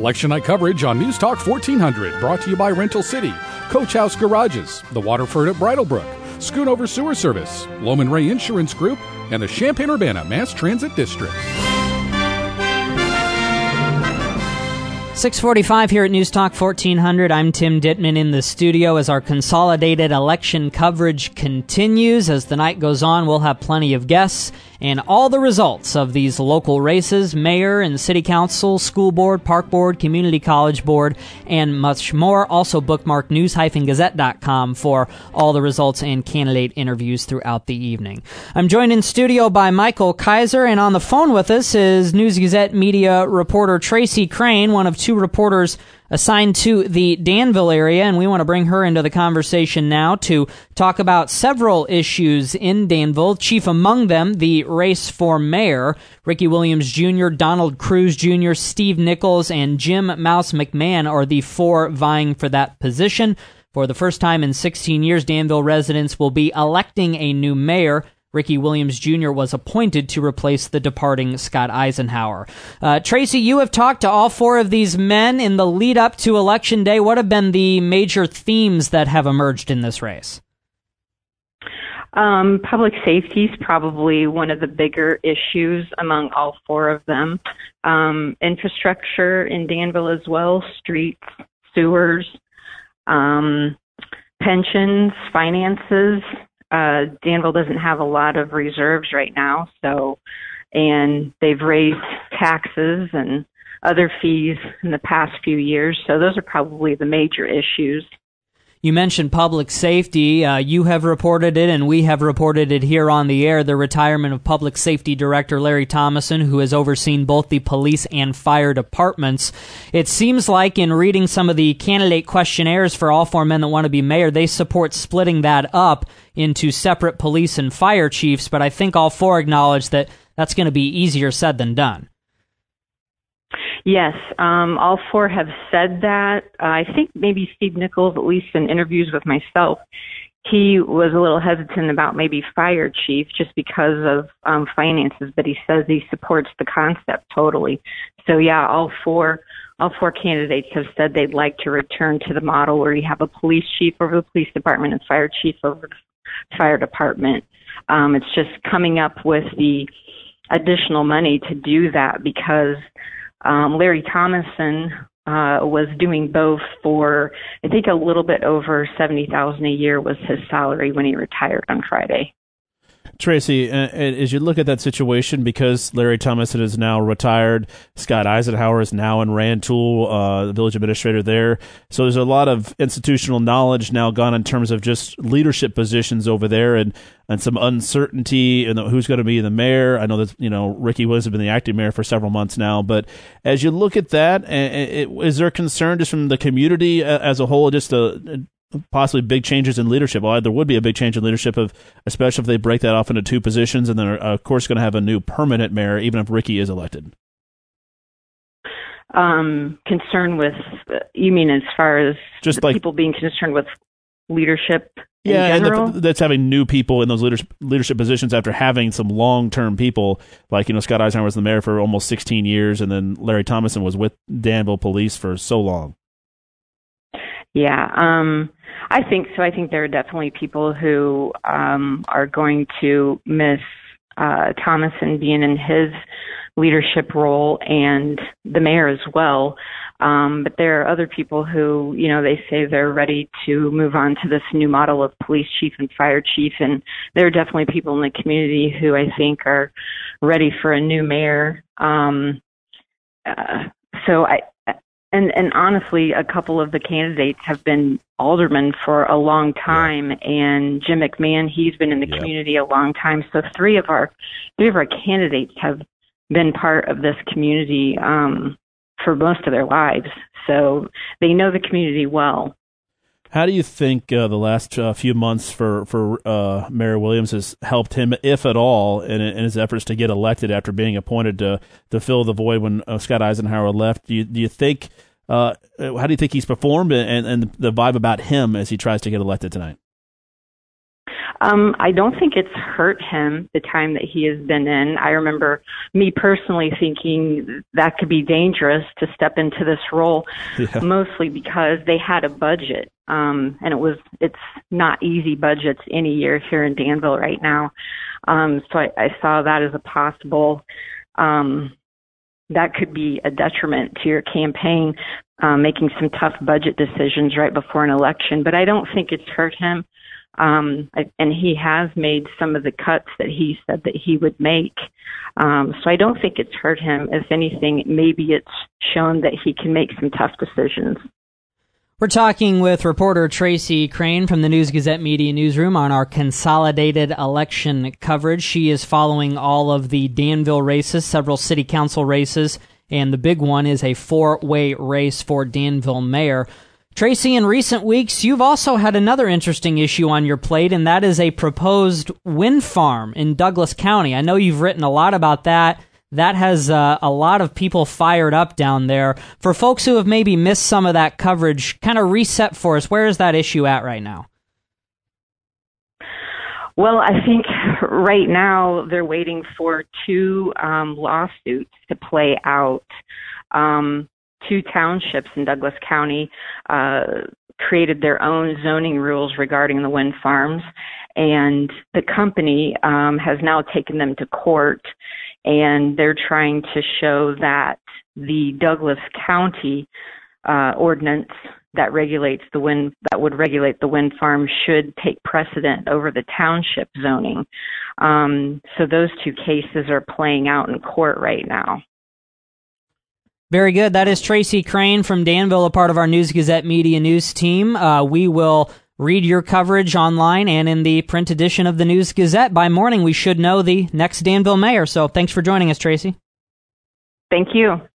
Election night coverage on News Talk 1400, brought to you by Rental City, Coach House Garages, the Waterford at Bridlebrook, Schoonover Sewer Service, Loman Ray Insurance Group, and the Champaign Urbana Mass Transit District. 645 here at News Talk 1400. I'm Tim Ditman in the studio as our consolidated election coverage continues. As the night goes on, we'll have plenty of guests and all the results of these local races, mayor and city council, school board, park board, community college board, and much more. Also bookmark news-gazette.com for all the results and candidate interviews throughout the evening. I'm joined in studio by Michael Kaiser, and on the phone with us is News Gazette media reporter Tracy Crane, one of two reporters assigned to the Danville area, and we want to bring her into the conversation now to talk about several issues in Danville. Chief among them, the race for mayor. Ricky Williams Jr., Donald Cruz Jr., Steve Nichols, and Jim Mouse McMahon are the four vying for that position. For the first time in 16 years, Danville residents will be electing a new mayor. Ricky Williams Jr. was appointed to replace the departing Scott Eisenhauer. Uh, Tracy, you have talked to all four of these men in the lead up to Election Day. What have been the major themes that have emerged in this race? Um, public safety is probably one of the bigger issues among all four of them. Um, infrastructure in Danville as well, streets, sewers, um, pensions, finances, uh, Danville doesn't have a lot of reserves right now, so and they've raised taxes and other fees in the past few years. So those are probably the major issues. You mentioned public safety. Uh, you have reported it, and we have reported it here on the air. The retirement of Public Safety Director Larry Thomason, who has overseen both the police and fire departments. It seems like, in reading some of the candidate questionnaires for all four men that want to be mayor, they support splitting that up into separate police and fire chiefs. But I think all four acknowledge that that's going to be easier said than done. Yes, um, all four have said that. Uh, I think maybe Steve Nichols, at least in interviews with myself, he was a little hesitant about maybe fire chief just because of um, finances, but he says he supports the concept totally. So yeah, all four all four candidates have said they'd like to return to the model where you have a police chief over the police department and fire chief over the fire department. Um, it's just coming up with the additional money to do that because um, Larry Thomason uh, was doing both for I think a little bit over seventy thousand a year was his salary when he retired on Friday. Tracy, uh, as you look at that situation, because Larry Thomason is now retired, Scott Eisenhauer is now in Rantoul, uh, the village administrator there. So there's a lot of institutional knowledge now gone in terms of just leadership positions over there, and and some uncertainty in who's going to be the mayor. I know that you know Ricky Woods has been the acting mayor for several months now, but as you look at that, is there concern just from the community uh, as a whole, just a possibly big changes in leadership. Well, there would be a big change in leadership of, especially if they break that off into two positions, and then are, of course going to have a new permanent mayor, even if Ricky is elected. Um, concern with you mean as far as just like people being concerned with leadership. Yeah, and the, that's having new people in those leadership leadership positions after having some long term people like you know Scott Eisenhauer was the mayor for almost 16 years, and then Larry Thomason was with Danville Police for so long. Yeah, um, I think so. I think there are definitely people who um, are going to miss uh, Thomason being in his leadership role and the mayor as well. Um, but there are other people who, you know, they say they're ready to move on to this new model of police chief and fire chief. And there are definitely people in the community who I think are ready for a new mayor. Um, uh, so I, and and honestly, a couple of the candidates have been aldermen for a long time, yeah. and Jim McMahon, he's been in the yep. community a long time. So three of our three of our candidates have been part of this community um, for most of their lives, so they know the community well. How do you think uh, the last uh, few months for for uh, Mayor Williams has helped him, if at all, in, in, his efforts to get elected after being appointed to to fill the void when uh, Scott Eisenhauer left? Do you do you think uh, how do you think he's performed and, and the vibe about him as he tries to get elected tonight? Um, I don't think it's hurt him the time that he has been in. I remember me personally thinking that could be dangerous to step into this role, yeah. mostly because they had a budget, um, and it was it's not easy budgets any year here in Danville right now. Um, so I, I saw that as a possible. Um, that could be a detriment to your campaign, um, making some tough budget decisions right before an election. But I don't think it's hurt him. Um, and he has made some of the cuts that he said that he would make. Um, so I don't think it's hurt him. If anything, maybe it's shown that he can make some tough decisions. We're talking with reporter Tracy Crane from the News Gazette Media Newsroom on our consolidated election coverage. She is following all of the Danville races, several city council races, and the big one is a four way race for Danville mayor. Tracy, in recent weeks, you've also had another interesting issue on your plate, and that is a proposed wind farm in Douglas County. I know you've written a lot about that. That has uh, a lot of people fired up down there. For folks who have maybe missed some of that coverage, kind of reset for us. Where is that issue at right now? Well, I think right now they're waiting for two um, lawsuits to play out. Um, two townships in Douglas County uh, created their own zoning rules regarding the wind farms, and the company um, has now taken them to court, and they're trying to show that the Douglas County uh, ordinance that regulates the wind that would regulate the wind farm should take precedent over the township zoning. Um, so those two cases are playing out in court right now. Very good. That is Tracy Crane from Danville, a part of our News Gazette Media News team. Uh, we will read your coverage online and in the print edition of the News Gazette. By morning, we should know the next Danville mayor. So thanks for joining us, Tracy. Thank you.